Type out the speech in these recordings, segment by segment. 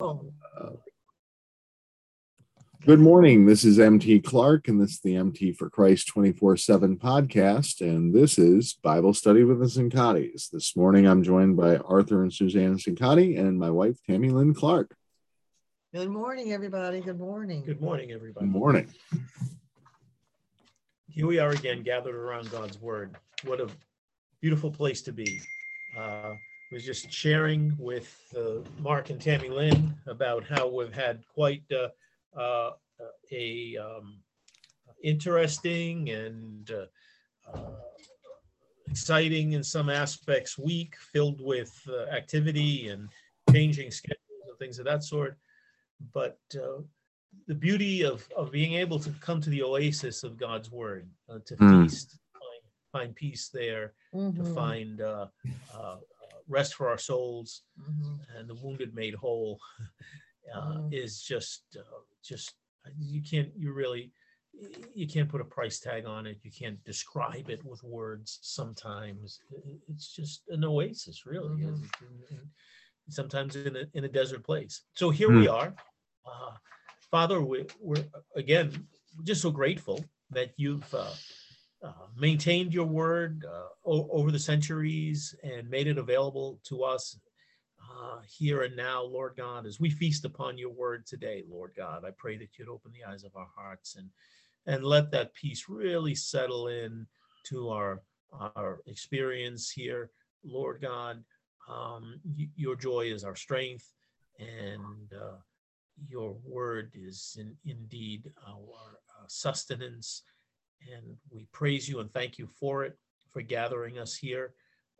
Oh, Good morning. This is MT Clark, and this is the MT for Christ 24 7 podcast. And this is Bible Study with the Cincottis. This morning I'm joined by Arthur and Suzanne Cincotti and my wife, Tammy Lynn Clark. Good morning, everybody. Good morning. Good morning, everybody. Good morning. Here we are again, gathered around God's word. What a beautiful place to be. Uh, was just sharing with uh, Mark and Tammy Lynn about how we've had quite uh, uh, a um, interesting and uh, uh, exciting in some aspects week filled with uh, activity and changing schedules and things of that sort. But uh, the beauty of, of being able to come to the oasis of God's word, uh, to Mm. feast, find, find peace there, to Mhm, find uh, uh, rest for our souls, mhm. and the wounded made whole uh, Mm. is just uh, just you can't you really you can't put a price tag on it you can't describe it with words sometimes it's just an oasis really Mhm. is. And- and sometimes in a, in a desert place so here we are uh, father we, we're again just so grateful that you've uh, maintained your word uh, o- over the centuries and made it available to us uh, here and now, Lord God, as we feast upon your word today, Lord God, I pray that you'd open the eyes of our hearts and and let that peace really settle in to our our experience here, Lord God. Um, y- your joy is our strength, and uh, your word is in, indeed our uh, sustenance. And we praise you and thank you for it, for gathering us here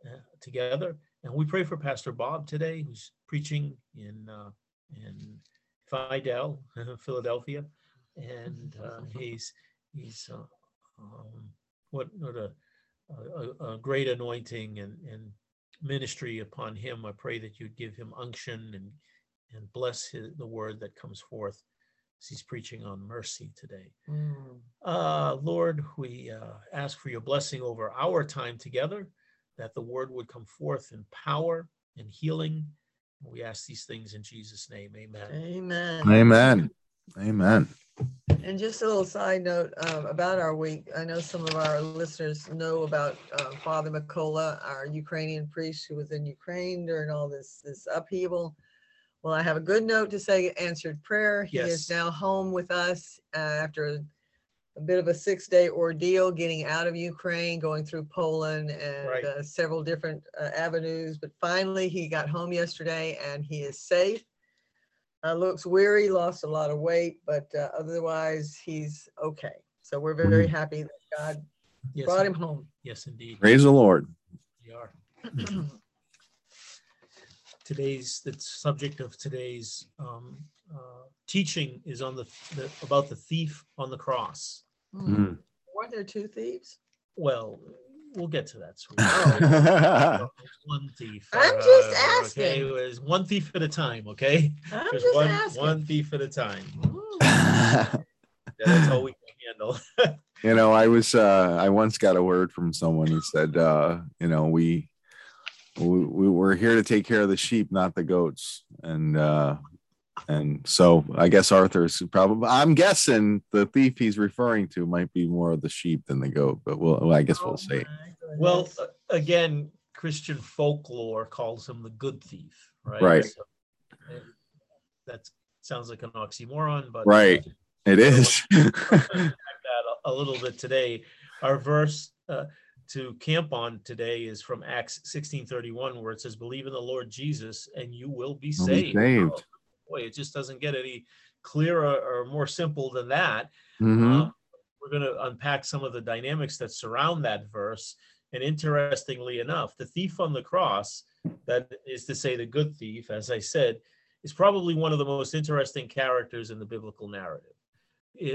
uh, together. And we pray for Pastor Bob today, who's preaching in uh, in Fidel, Philadelphia, and uh, he's he's uh, um, what what a, a, a great anointing and, and ministry upon him. I pray that you'd give him unction and and bless his, the word that comes forth he's preaching on mercy today. Mm. Uh, Lord, we uh, ask for your blessing over our time together, that the word would come forth in power and healing. We ask these things in Jesus' name. Amen. Amen. Amen. Amen. And just a little side note um, about our week. I know some of our listeners know about uh, Father Mikola, our Ukrainian priest who was in Ukraine during all this this upheaval. Well, I have a good note to say answered prayer. He is Yes. now home with us uh, after a, a bit of a six day ordeal getting out of Ukraine, going through Poland and Right. uh, several different uh, avenues. But finally, he got home yesterday and he is safe. Uh, looks weary, lost a lot of weight, but uh, otherwise he's okay. So we're very happy that God Yes, brought him home. yes, indeed. Praise the Lord. We are. Today's the subject of today's um, uh, teaching is on the, the about the thief on the cross. Mm. Weren't there two thieves? Well, we'll get to that. sweetie. Mm. one thief. I'm just uh, Okay, asking. it was one thief at a time. Okay, I'm just just one asking. one thief at a time. Hmm. That's all we can handle. you know, I was uh I once got a word from someone who said uh, you know, we we, we were here to take care of the sheep, not the goats. And uh and so I guess Arthur's probably I'm guessing the thief he's referring to might be more of the sheep than the goat, but we'll well, I guess Oh we'll see. well, uh, again, Christian folklore calls him the good thief, right? Right. So, that sounds like an oxymoron, but Right. It is. unpack that a, a little bit today. Our verse uh, to camp on today is from Acts 16:31, where it says, "Believe in the Lord Jesus, and you will be Will be saved." saved. Oh, boy, it just doesn't get any clearer or more simple than that. Mhm. Uh, we're going to unpack some of the dynamics that surround that verse. And interestingly enough, the thief on the cross, that is to say, the good thief, as I said, is probably one of the most interesting characters in the biblical narrative.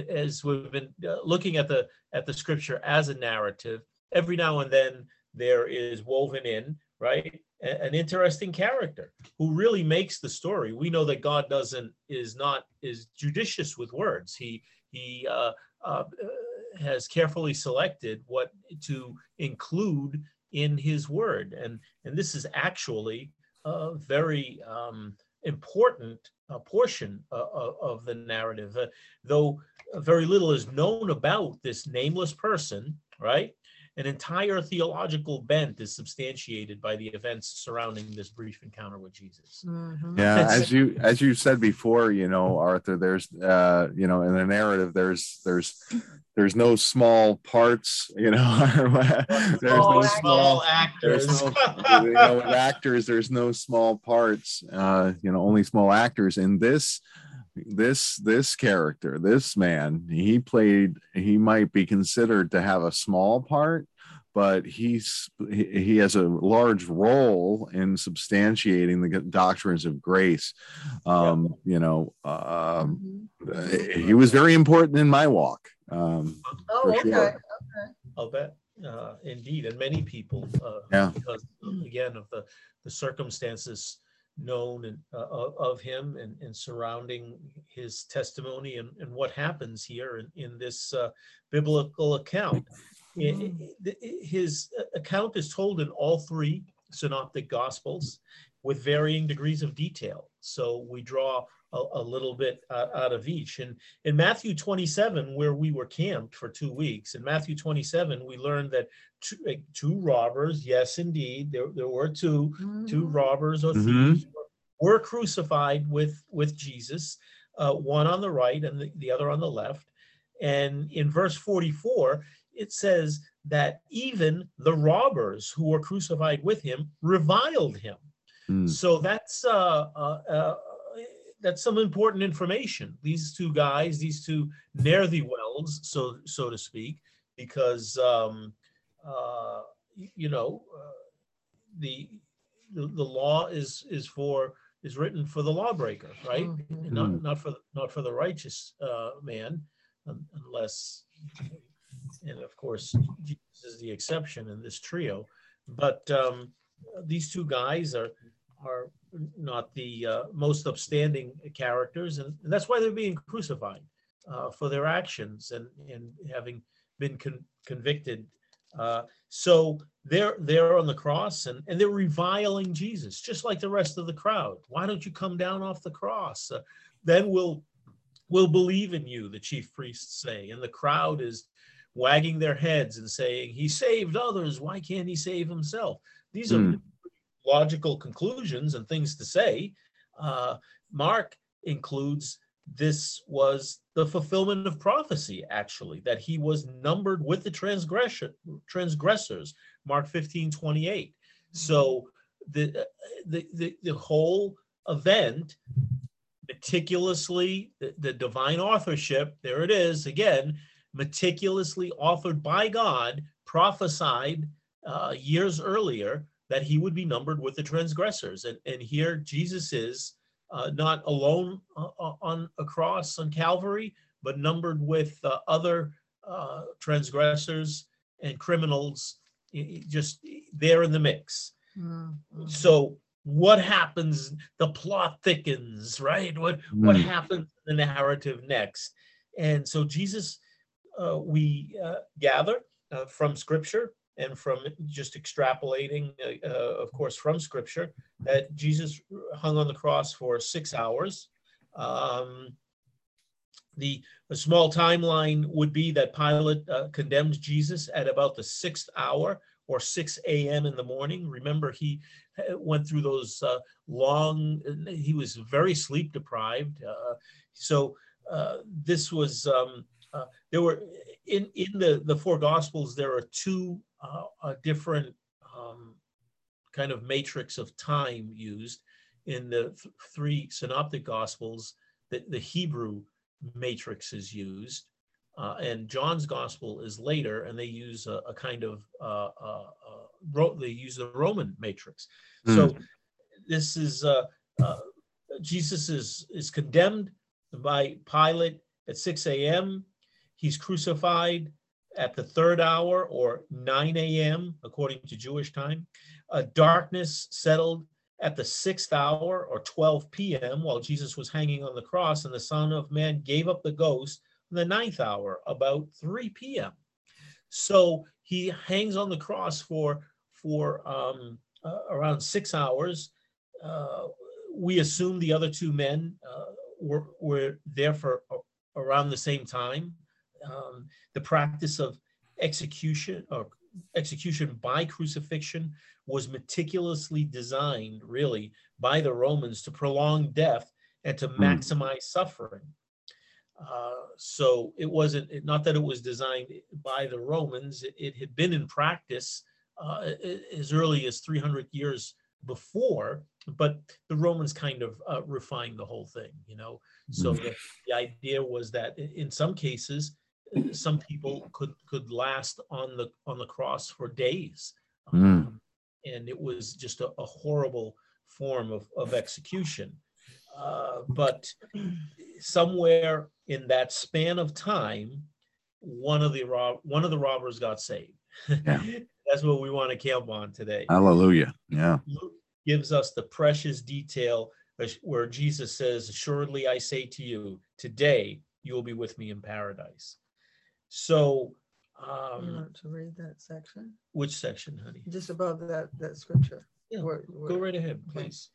As we've been uh, looking at the at the scripture as a narrative, every now and then there is woven in, right, an interesting character who really makes the story. We know that God doesn't is not is judicious with words. He he uh, uh, has carefully selected what to include in his word, and and this is actually a very um, important uh, portion uh, of, of the narrative, uh, though very little is known about this nameless person, right? An entire theological bent is substantiated by the events surrounding this brief encounter with Jesus. Mhm. Yeah, as you as you said before, you know, Arthur, there's uh, you know, in the narrative, there's there's there's no small parts, you know, there's no Small actors. small actors. there's no, you know, with actors, there's no small parts, uh, you know, only small actors. In this, this, this character, this man, he played, he might be considered to have a small part, but he's he, he has a large role in substantiating the doctrines of grace. Um, you know, um, Mhm. he was very important in my walk. Um, Oh, for okay. sure. I'll bet, uh, indeed, and many people, uh, Yeah. because again of the, the circumstances known and uh, of, him and, and surrounding his testimony and, and what happens here in, in this uh, biblical account. I- His account is told in all three synoptic gospels with varying degrees of detail. So we draw a, a little bit uh, out of each. And in Matthew 27, where we were camped for two weeks, in Matthew 27, we learned that two, uh, two robbers, yes, indeed, there, there were two, two Mhm. robbers or Mhm. thieves were crucified with, with Jesus, uh, one on the right and the, the other on the left. And in verse 44, it says that even the robbers who were crucified with him reviled him. mm, So that's uh, uh, uh, that's some important information. These two guys, these two ne'er the wells, so so to speak, because um, uh, you know uh, the, the the law is is for is written for the lawbreaker, right? Mhm. Not not for not for the righteous uh, man, un- unless and of course Jesus is the exception in this trio. But um, these two guys are are not the uh, most upstanding characters, and that's why they're being crucified uh, for their actions and and having been con- convicted. Uh, so they're they're on the cross and and they're reviling Jesus, just like the rest of the crowd. Why don't you come down off the cross? Uh, then we'll we'll believe in you. The chief priests say, and the crowd is wagging their heads and saying, "He saved others. Why can't he save himself?" These are Hmm. Logical conclusions and things to say. Uh, Mark includes this was the fulfillment of prophecy, actually, that he was numbered with the transgression transgressors. Mark 15, 28. So the the the, the whole event meticulously the, the divine authorship there it is again meticulously authored by god prophesied uh, years earlier that he would be numbered with the transgressors. And and here jesus is uh, not alone uh, uh, on a cross on calvary but numbered with uh, other uh, transgressors and criminals i- i- just there in the mix. Mhm. so what happens? The plot thickens right? What what mm, happens in the narrative next? And so jesus uh, we uh, gather uh, from scripture and from just extrapolating uh, uh, of course from scripture that jesus hung on the cross for six hours. Um, the small timeline would be that pilate uh, condemned jesus at about the sixth hour or 6 a.m in the morning. Remember he uh, went through those uh, long he was very sleep deprived. Uh, so uh, this was um, there were in in the the four gospels there are two uh, uh, different um, kind of matrix of time used in the th- three synoptic gospels the, the hebrew matrix is used uh, and john's gospel is later and they use a, a kind of uh, uh, uh, ro- they use the roman matrix. So this is uh, uh, Jesus is is condemned by Pilate at 6 a.m. He's crucified at the third hour or 9 a.m. according to Jewish time. Uh, darkness settled at the sixth hour or 12 p.m. while Jesus was hanging on the cross, and the Son of Man gave up the ghost in the ninth hour about 3 p.m. So he hangs on the cross for for um, uh, around six hours, uh, we assume the other two men uh, were, were there for a- around the same time. Um, the practice of execution or execution by crucifixion was meticulously designed, really, by the Romans to prolong death and to Hmm. maximize suffering. Uh, so it wasn't not that it was designed by the Romans; it, it had been in practice uh, as early as 300 years before, but the Romans kind of uh, refined the whole thing, you know. So the, the idea was that in some cases, some people could could last on the on the cross for days, Mm. Um, and it was just a, a horrible form of, of execution. Uh, but somewhere in that span of time, one of the rob one of the robbers got saved. Yeah. That's what we want to camp on today. Hallelujah. Yeah. Luke gives us the precious detail where Jesus says, Assuredly I say to you, today you will be with me in paradise. So, You um, want to read that section? which section, honey? Just above that, that scripture. Yeah, Where- Go where- right ahead, please.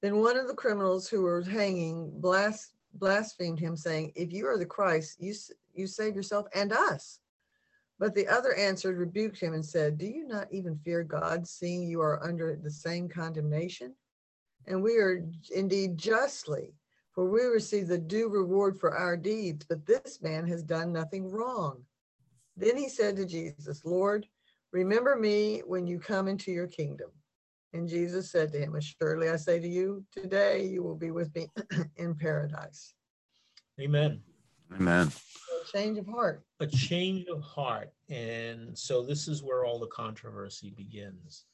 Then one of the criminals who were hanging blas- blasphemed him, saying, If you are the Christ, you, s- you save yourself and us. But the other answered, rebuked him, and said, Do you not even fear God, seeing you are under the same condemnation? And we are indeed justly, for we receive the due reward for our deeds, but this man has done nothing wrong. Then he said to Jesus, Lord, remember me when you come into your kingdom. And Jesus said to him, Assuredly I say to you, today you will be with me in paradise. Amen. Amen. A change of heart. A change of heart. And so this is where all the controversy begins.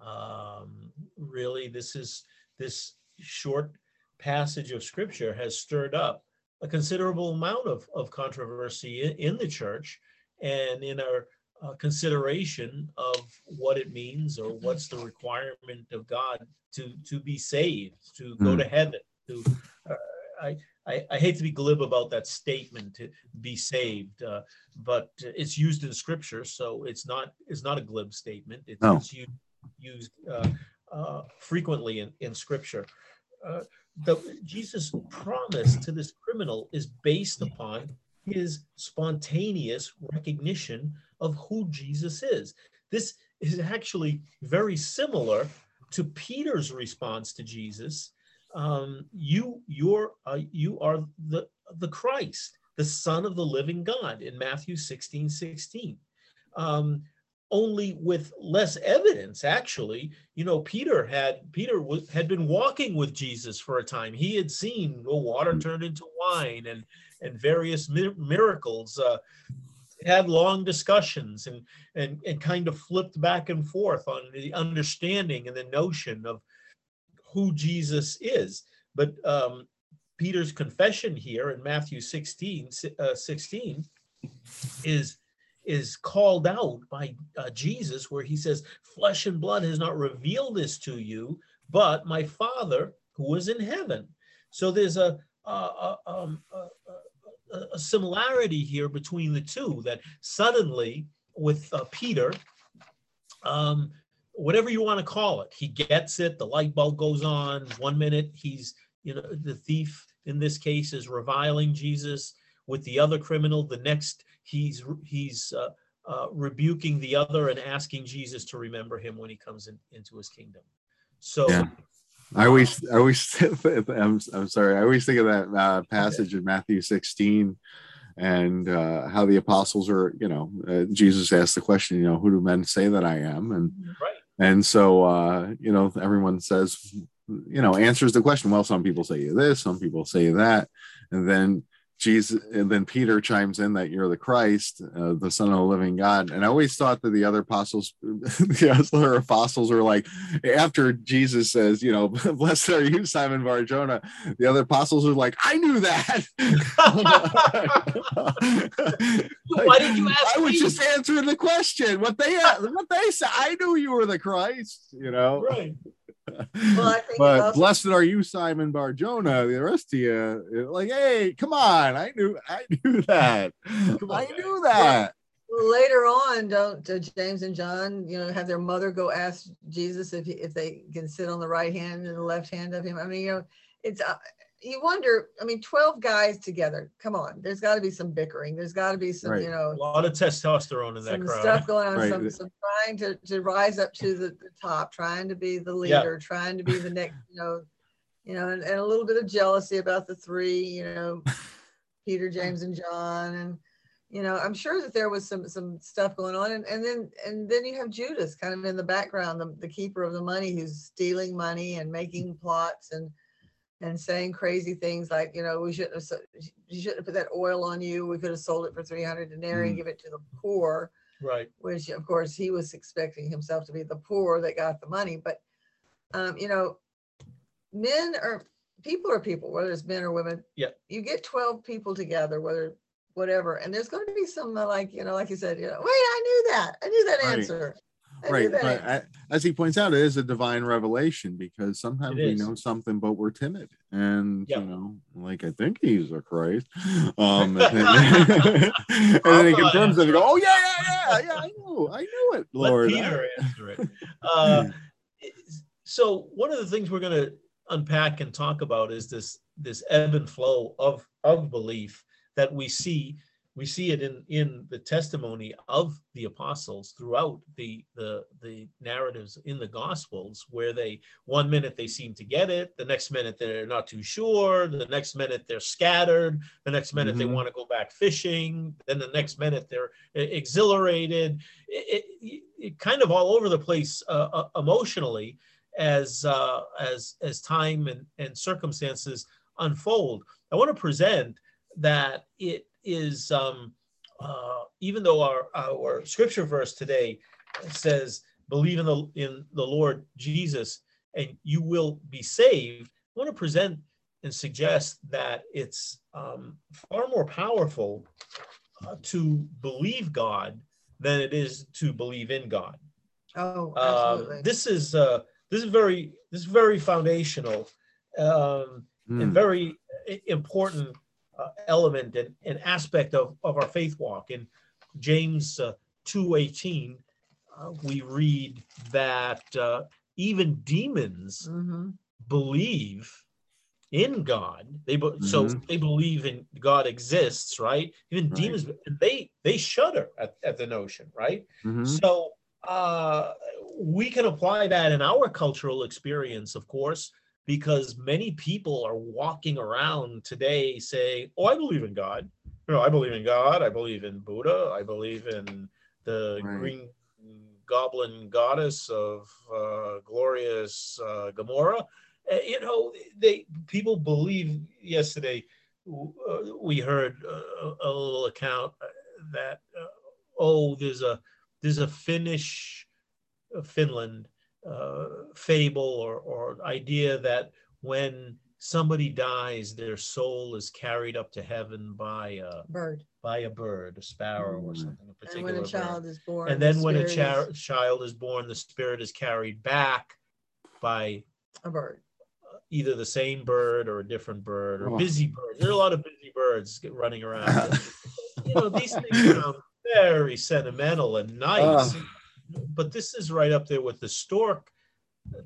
Um, really, this is this short passage of scripture has stirred up a considerable amount of, of controversy in, in the church and in our uh, consideration of what it means or what's the requirement of God to to be saved, to go to heaven. To uh, I, I I hate to be glib about that statement to be saved, uh, but it's used in Scripture, so it's not it's not a glib statement. It's, No. it's used used uh, uh, frequently in, in Scripture. The Jesus' promise to this criminal is based upon his spontaneous recognition of who Jesus is. This is actually very similar to Peter's response to Jesus. Um, you, you're, uh, you are the the Christ, the Son of the Living God, in Matthew 16, 16. Um, only with less evidence, actually. You know, Peter had Peter was, had been walking with Jesus for a time. He had seen the water turned into wine and and various mi- miracles. Uh, had long discussions and and and kind of flipped back and forth on the understanding and the notion of who Jesus is. But um, Peter's confession here in Matthew 16, uh, 16 is is called out by uh, Jesus where he says flesh and blood has not revealed this to you but my father who is in heaven. So there's a a, a, um, a, similarity here between the two that suddenly with uh, Peter um, whatever you want to call it he gets it the light bulb goes on one minute he's you know the thief in this case is reviling jesus with the other criminal the next he's he's uh, uh, rebuking the other and asking jesus to remember him when he comes in, into his kingdom so Yeah. I always, I always, I'm, I'm sorry. I always think of that uh, passage in Matthew 16 and uh, how the apostles are, you know, uh, Jesus asked the question, you know, who do men say that I am? And, right and so, uh, you know, everyone says, you know, answers the question. Well, some people say this, some people say that. And then Jesus, and then Peter chimes in that you're the Christ, uh, the Son of the Living God. And I always thought that the other apostles, the other apostles were like, after Jesus says, you know, blessed are you, Simon Barjona, the other apostles are like, I knew that. Why did you ask I was me? just answering the question. What they what they said, I knew you were the Christ, you know. right Well, But also- blessed are you, Simon Barjona. The rest of you, like, hey, come on, I knew, I knew that. On, I knew that. Well, later on, don't uh, James and John, you know, have their mother go ask Jesus if he, if they can sit on the right hand and the left hand of him. I mean, you know, it's uh, you wonder. I mean, twelve guys together. Come on, there's got to be some bickering. There's got to be some, Right. you know, A lot of testosterone in that some crowd. stuff going on. Right. Some, some trying to to rise up to the, the top, trying to be the Yeah. leader, trying to be the next, you know, you know, and, and a little bit of jealousy about the three, you know, Peter, James, and John, and you know, I'm sure that there was some some stuff going on, and and then and then you have Judas kind of in the background, the, the keeper of the money, who's stealing money and making mm. plots and and saying crazy things like, you know, we shouldn't have, you shouldn't have put that oil on you. We could have sold it for 300 denarii and Mm. give it to the poor Right. which of course he was expecting himself to be the poor that got the money. But um, you know, men are people are people, whether it's men or women. Yeah. You get 12 people together, whether whatever, and there's going to be some like, you know, like you said, you know, wait, I knew that. I knew that Right. answer. I knew right but answer." as he points out it is a divine revelation because sometimes we know something but we're timid and Yeah. you know like i think he's a christ um and then, and then he confirms it and go oh yeah yeah yeah yeah i know i know it Let lord Peter answer it. Uh, so one of the things we're going to unpack and talk about is this this ebb and flow of of belief that we see we see it in in the testimony of the apostles throughout the the the narratives in the gospels where they one minute they seem to get it the next minute they're not too sure the next minute they're scattered the next minute they Mhm. want to go back fishing then the next minute they're e- exhilarated it, it, it kind of all over the place uh, uh, emotionally as uh, as as time and, and circumstances unfold. I want to present that it is um, uh, even though our our scripture verse today says believe in the in the Lord Jesus and you will be saved. I want to present and suggest that it's um, far more powerful uh, to believe God than it is to believe in God. Oh, Um, absolutely. this is uh, this is very this is very foundational um, and Hmm. very important uh, element and, and aspect of, of our faith walk. In James uh, two eighteen, uh, we read that uh, even demons Mhm. believe in God. They be- so Mhm. they believe in God exists, right? Even Right. demons they they shudder at, at the notion, right? Mhm. So uh, we can apply that in our cultural experience, of course, because many people are walking around today saying, "Oh, I believe in God. You know, I believe in God. I believe in Buddha. I believe in the Right. green goblin goddess of uh, glorious uh, Gomorrah." Uh, you know, they people believe. Yesterday, uh, we heard uh, a little account uh, that uh, oh, there's a there's a Finnish, uh, Finland uh, fable or, or idea that when somebody dies, their soul is carried up to heaven by a, Bird. by a bird, a sparrow or Mm. something. A And particular when a bird. child is born. and the then when a spirit chi- is child is born, the spirit is carried back by a bird. either the same bird or a different bird or Oh. busy birds. There are a lot of busy birds running around. you know, these things sound very sentimental and nice, but this is right up there with the stork.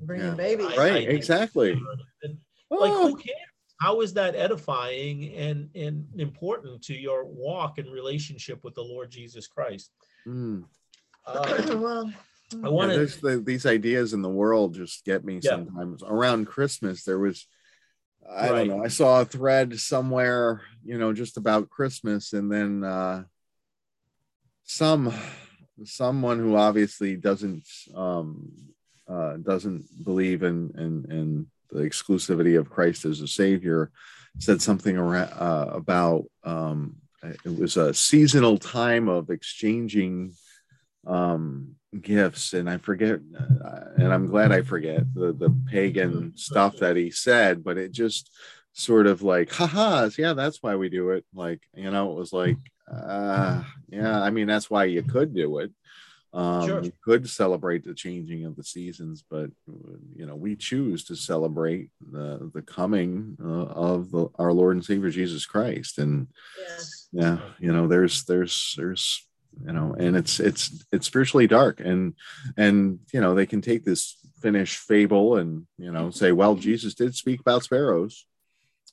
Bringing Yeah. babies. I- right I- exactly And, like, Oh. who cares? How is that edifying and, and important to your walk and relationship with the Lord Jesus Christ? Hmm. Uh, well, I Yeah, want to, the, these ideas in the world just get me Yeah. sometimes. Around Christmas, there was, I Right. don't know, I saw a thread somewhere, you know, just about Christmas, and then uh, some someone who obviously doesn't um, uh, doesn't believe in in in the exclusivity of Christ as a Savior said something around, uh, about um, it was a seasonal time of exchanging um gifts. And i forget uh, and i'm glad i forget the the pagan stuff that he said but it just sort of like haha yeah that's why we do it. Like you know it was like uh yeah i mean that's why you could do it um Sure. you could celebrate the changing of the seasons but you know we choose to celebrate the the coming uh, of the, our lord and savior jesus christ and yes. yeah you know there's there's there's you know and it's it's it's spiritually dark and and you know they can take this finnish fable and you know say well jesus did speak about sparrows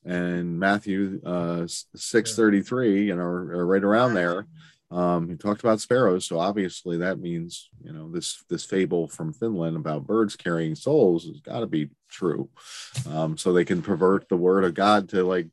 and matthew uh 633 you know or, or right around there um he talked about sparrows. So obviously that means you know this this fable from finland about birds carrying souls has got to be true. Um so they can pervert the word of god to like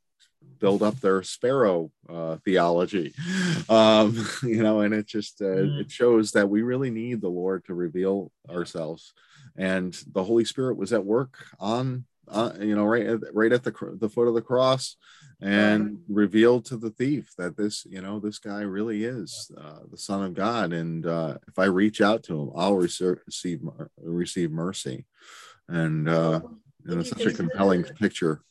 build up their sparrow uh, theology. Um you know and it just uh, Mm. it shows that we really need the lord to reveal ourselves. And the holy spirit was at work on uh, you know right at, right at the the foot of the cross and revealed to the thief that this you know this guy really is uh, the son of god and uh, if i reach out to him i'll rece- receive receive mercy and uh you know If you such a compelling picture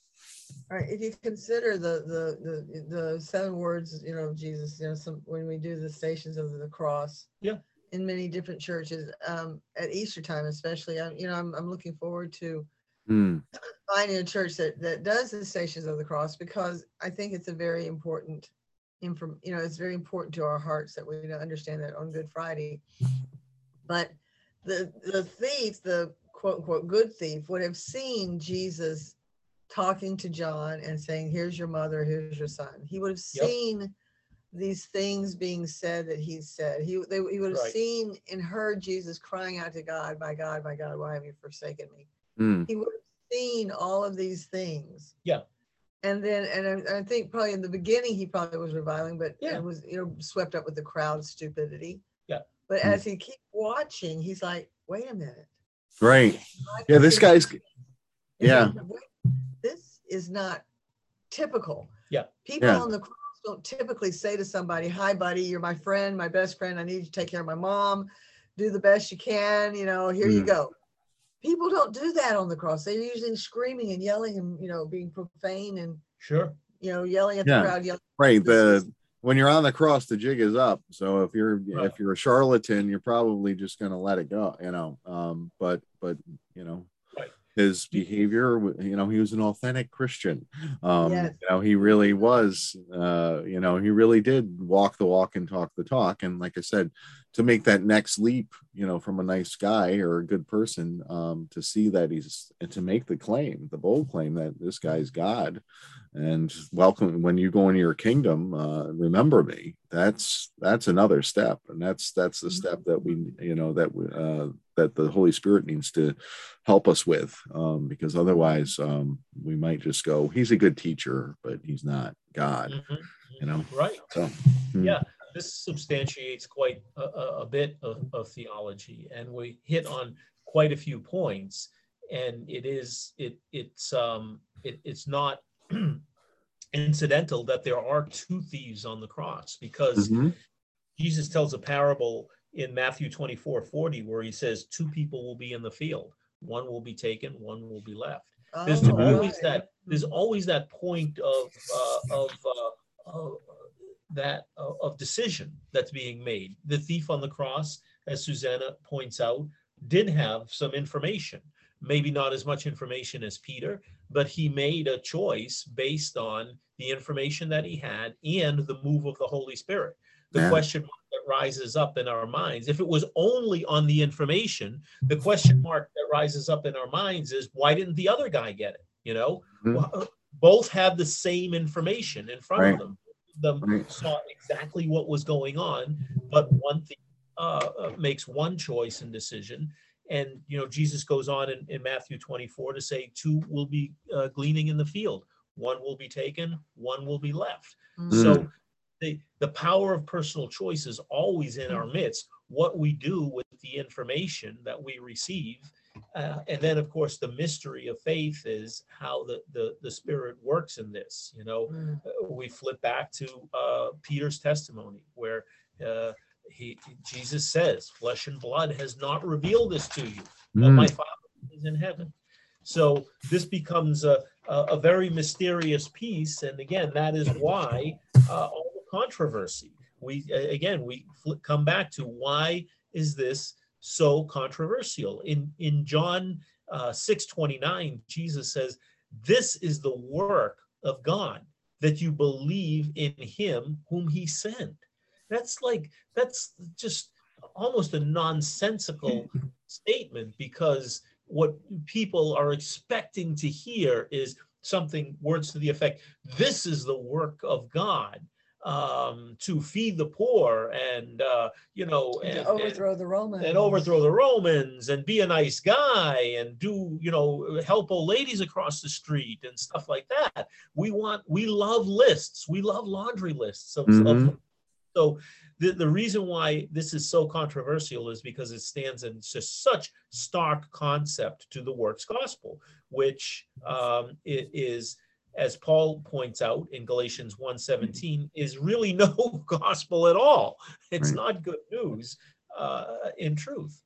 All right, if you consider the, the, the, the seven words, you know, of Jesus, you know, some, when we do the stations of the cross. Yeah. In many different churches, um, at Easter time especially, I'm, you know, I'm, I'm looking forward to Hmm. finding a church that, that does the stations of the cross because I think it's a very important inform, you know, it's very important to our hearts that we understand that on Good Friday. But the, the thief, the quote unquote good thief would have seen Jesus talking to John and saying, here's your mother, here's your son. He would have Yep. seen these things being said that he said. He, they, he would have Right. seen and heard Jesus crying out to God, my God, my God, why have you forsaken me? Hmm. he would have seen all of these things. Yeah. And then, and I, I think probably in the beginning he probably was reviling, but Yeah. it was you know swept up with the crowd stupidity. Yeah. But Hmm. as he keep watching, he's like, wait a minute. right I yeah this guy's yeah. This is not typical. Yeah. People Yeah. on the cross don't typically say to somebody, "Hi, buddy, you're my friend, my best friend. I need you to take care of my mom. Do the best you can. You know, here you Mm. go." People don't do that on the cross. They're usually screaming and yelling and you know being profane and Sure. you know yelling at Yeah. the crowd. Yelling. right the when you're on the cross the jig is up so if you're Right. if you're a charlatan you're probably just going to let it go you know um but but you know Right. his behavior you know he was an authentic christian um Yes. you know he really was uh you know he really did walk the walk and talk the talk and like i said to make that next leap you know from a nice guy or a good person um to see that he's and to make the claim the bold claim that this guy's god and welcome when you go into your kingdom uh remember me that's that's another step and that's that's the Mhm. step that we you know that we, uh that the holy spirit needs to help us with um because otherwise um we might just go he's a good teacher but he's not god Mhm. you know Right. so hmm. Yeah, this substantiates quite a, a, a bit of, of theology, and we hit on quite a few points. And it is it it's um it, it's not incidental that there are two thieves on the cross because Mhm. Jesus tells a parable in Matthew 24 40 where he says two people will be in the field, one will be taken, one will be left there's Oh, always right. that there's always that point of uh, of, uh, of that uh, of decision that's being made the thief on the cross as Suzanna points out did have some information maybe not as much information as peter but he made a choice based on the information that he had and the move of the holy spirit the Yeah. question mark that rises up in our minds if it was only on the information the question mark that rises up in our minds is why didn't the other guy get it you know Mhm. Well, both have the same information in front Right. of them them Right. saw exactly what was going on but one thing uh, uh, makes one choice and decision and you know jesus goes on in, in matthew 24 to say two will be uh, gleaning in the field one will be taken one will be left Mm. so the, the power of personal choice is always in our midst. What we do with the information that we receive, uh, and then of course the mystery of faith is how the the, the Spirit works in this. You know, Mm. uh, we flip back to uh, Peter's testimony where uh, he Jesus says, "Flesh and blood has not revealed this to you, but Mm. my Father is in heaven." So this becomes a, a, a very mysterious piece, and again, that is why uh, all the controversy. We again we fl- come back to why is this so controversial? In in John uh, six twenty nine, Jesus says, "This is the work of God that you believe in Him whom He sent." That's like that's just almost a nonsensical statement because what people are expecting to hear is something words to the effect this is the work of god um, to feed the poor and uh, you know and, To and- overthrow the Romans. and overthrow the Romans and be a nice guy and do, you know, help old ladies across the street and stuff like that. We want, we love lists. We love laundry lists. Of, of- Mhm. so the, the reason why this is so controversial is because it stands in just such stark concept to the works gospel, which um, it is, as Paul points out in Galatians 1.17, is really no gospel at all. It's Right. not good news uh, in truth.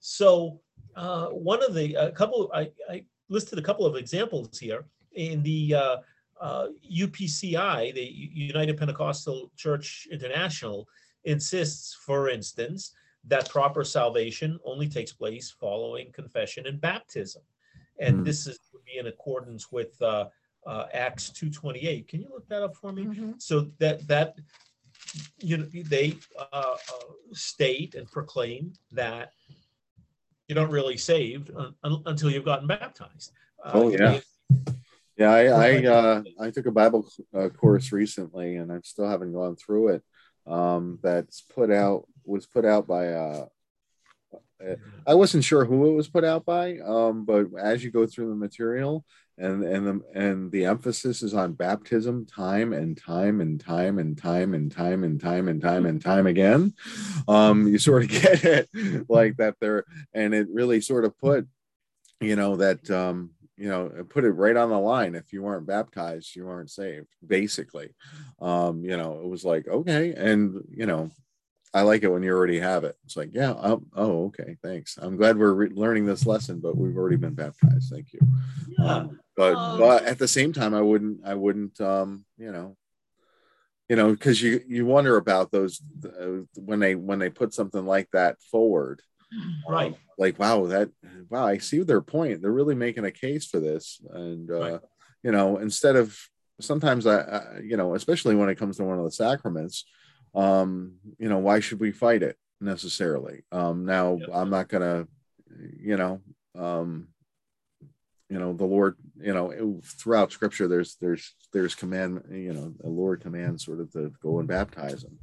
So uh, one of the a couple I, I listed a couple of examples here in the uh, uh, UPCI, the United Pentecostal Church International, insists, for instance, that proper salvation only takes place following confession and baptism, and Hmm. this is would be in accordance with uh, Acts two twenty eight. Can you look that up for me? Mhm. so that that you know they uh, uh, state and proclaim that you're not really saved un- un- until you've gotten baptized. Uh, Oh, yeah. know, Yeah, I I, uh, I took a Bible uh, course recently, and I still haven't gone through it. Um, that's put out was put out by. Uh, I wasn't sure who it was put out by, um, but as you go through the material, and and the and the emphasis is on baptism, time and time and time and time and time and time and time and time again. Um, you sort of get it like that there, and it really sort of put, you know, that um, you know, put it right on the line. If you weren't baptized, you weren't saved. Basically, um, you know, it was like okay, and you know, I like it when you already have it. It's like, yeah, oh, oh okay, thanks. I'm glad we're re- learning this lesson, but we've already been baptized. Thank you. yeah. Um, but Um, but at the same time, I wouldn't, I wouldn't, um, you know, you know, because you you wonder about those uh, when they when they put something like that forward, right. um, like wow, that wow, I see their point. They're really making a case for this, and uh, Right. you know, instead of sometimes I, I, you know, especially when it comes to one of the sacraments, um, you know, why should we fight it necessarily? Um, now Yep. I'm not gonna, you know, um, you know, the Lord, you know, it- throughout Scripture, there's there's there's command, you know, the Lord commands sort of to go and baptize them.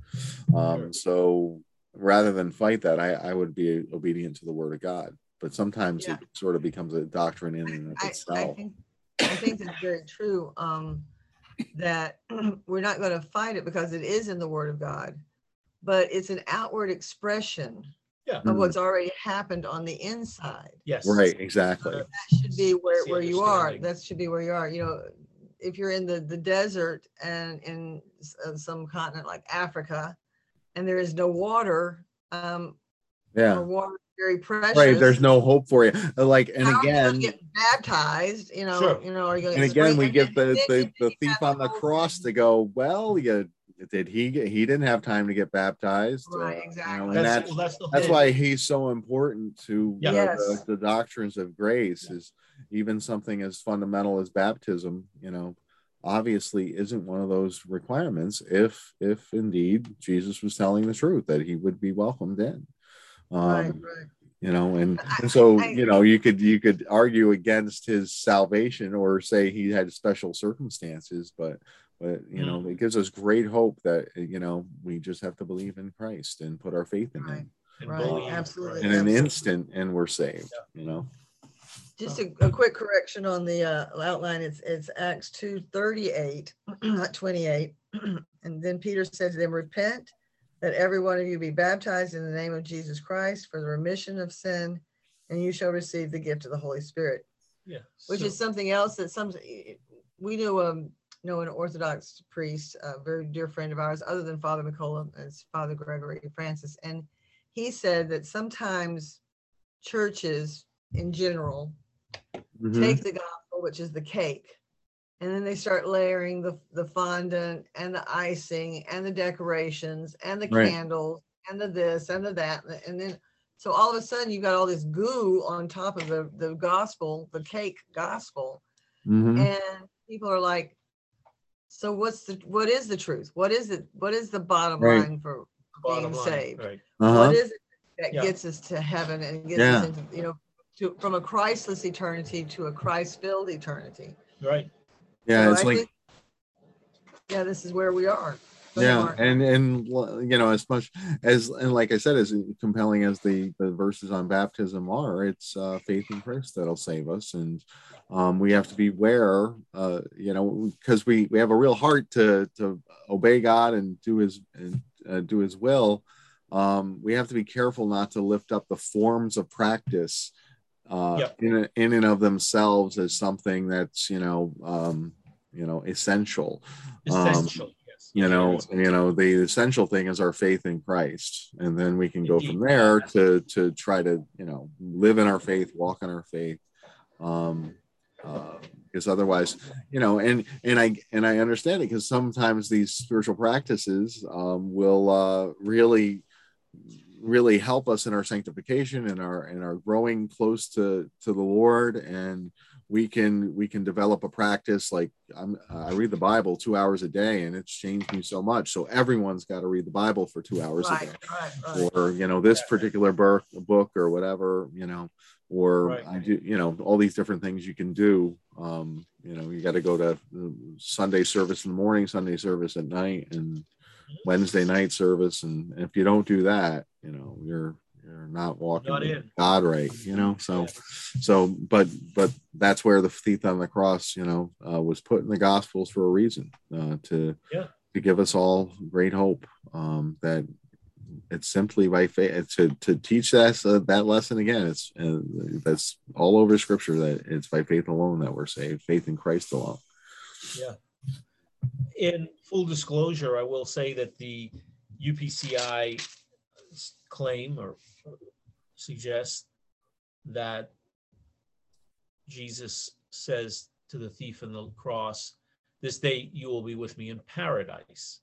Um, Sure. so rather than fight that, I, I would be obedient to the Word of God. But sometimes Yeah. it sort of becomes a doctrine in and of I, I itself. think, I think that's very true, um, that we're not gonna fight it because it is in the word of God. But it's an outward expression Yeah. of what's already happened on the inside. Yes. Right, exactly. Uh, That should be where, where you are. That should be where you are, you know, if you're in the, the desert and in uh, some continent like Africa, and there is no water, um, Yeah. or water is very precious. Right. There's no hope for you. Like, and how are you again, Get baptized, you know, Sure. you know, are you gonna and again, we sprinkled? give the the, the thief on the cross thing. to go. Well, you did he get? He didn't have time to get baptized. Right, uh, you know, exactly. and That's, that's well, that's the that's why he's so important to Yeah. the, Yes. the, the doctrines of grace is even something as fundamental as baptism you know obviously isn't one of those requirements if if indeed jesus was telling the truth that he would be welcomed in um Right, right. you know and, and so I- you know you could you could argue against his salvation or say he had special circumstances but but you know it gives us great hope that you know we just have to believe in christ and put our faith in Right. him and Right, believe, absolutely. in an instant and we're saved you know Just a, a quick correction on the uh, outline. It's, it's Acts two thirty-eight, not twenty-eight. And then Peter said to them, repent that every one of you be baptized in the name of Jesus Christ for the remission of sin, and you shall receive the gift of the Holy Spirit. yeah. Which So- is something else that some, we knew, um, know an Orthodox priest, a very dear friend of ours, other than Father Mikola, as Father Gregory Francis. And he said that sometimes churches in general Mhm. take the gospel, which is the cake, and then they start layering the the fondant and the icing and the decorations and the Right. candles and the this and the that, and then so all of a sudden you got all this goo on top of the the gospel, the cake gospel, Mhm. and people are like, so what's the what is the truth? What is it? What is the bottom Right. line for bottom being line, saved. Right. Uh-huh. What is it that Yeah. gets us to heaven and gets Yeah. us into, you know, to, from a Christless eternity to a Christ-filled eternity? Right. Yeah, So it's I like think- Yeah, this is where we are. Yeah aren't. and and you know as much as and like i said as compelling as the the verses on baptism are it's uh faith in christ that'll save us and um we have to beware uh you know because we we have a real heart to to obey god and do his and uh, do his will um we have to be careful not to lift up the forms of practice uh Yep. in, in and of themselves as something that's you know um you know essential Um, Essential. yes. you know you know the essential thing is our faith in christ and then we can go from there to to try to you know live in our faith walk in our faith um uh, because otherwise you know and and i and i understand it because sometimes these spiritual practices um will uh really really help us in our sanctification and our and our growing close to to the lord. And we can we can develop a practice like I'm, i read the bible two hours a day and it's changed me so much. So everyone's got to read the bible for two hours a day. right, right. or you know this particular book book or whatever you know or Right. i do you know all these different things you can do. Um you know you got to go to sunday service in the morning sunday service at night and wednesday night service and if you don't do that you know you're you're not walking Not god right you know so Yeah. so but but that's where the thief on the cross you know uh, was put in the gospels for a reason uh, to Yeah. to give us all great hope um, that it's simply by faith to to teach that uh, that lesson again it's uh, that's all over scripture that it's by faith alone that we're saved faith in christ alone Yeah. In full disclosure, I will say that the UPCI s- claim or suggests that Jesus says to the thief on the cross, "This day you will be with me in paradise,"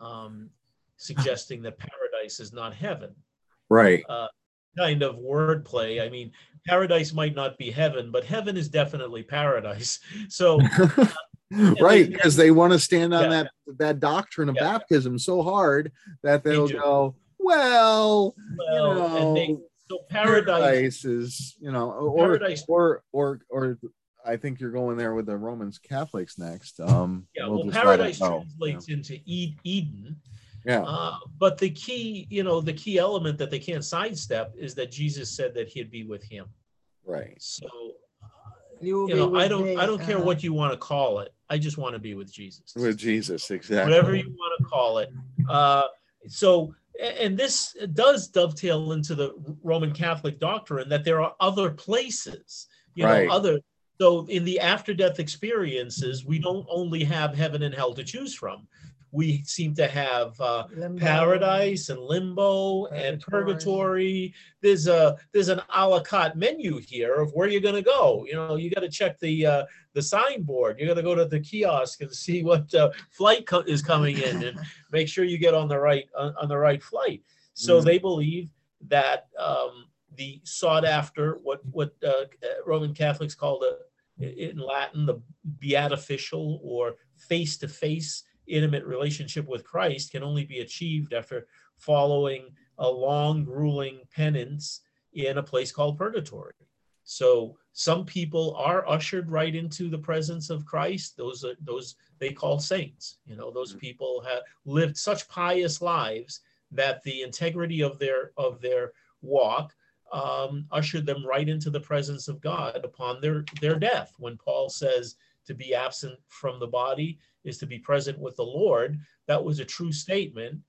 um, suggesting that paradise is not heaven. right Uh, kind of wordplay. I mean, paradise might not be heaven, but heaven is definitely paradise. So right because they want to stand on Yeah. that that doctrine of Yeah. baptism so hard that they'll go well well, and they so paradise paradise is you know or Paradise- or or or i think you're going there with the romans catholics next um Yeah, we'll well, just let it paradise translates into Eden. yeah Uh, but the key, you know, the key element that they can't sidestep is that Jesus said that he'd be with him. right So, You will you be know, I don't, me, I don't care uh, what you want to call it. I just want to be with Jesus. with jesus exactly Whatever you want to call it. Uh, so, and this does dovetail into the Roman Catholic doctrine that there are other places, you Right. know, other. So, in the after death experiences, we don't only have heaven and hell to choose from. We seem to have uh, limbo. paradise and limbo and Purgatory. purgatory. There's a there's an a la carte menu here of where you're going to go. You know, you got to check the uh, the signboard. You got to go to the kiosk and see what uh, flight co- is coming in and make sure you get on the right on, on the right flight. So Mhm. they believe that um, the sought after what what uh, Roman Catholics call the in Latin the beatificial or face to face intimate relationship with Christ can only be achieved after following a long, grueling penance in a place called purgatory. So some people are ushered right into the presence of Christ. Those are those they call saints. You know, those people have lived such pious lives that the integrity of their of their walk um, ushered them right into the presence of God upon their their death. When Paul says to be absent from the body is to be present with the Lord, that was a true statement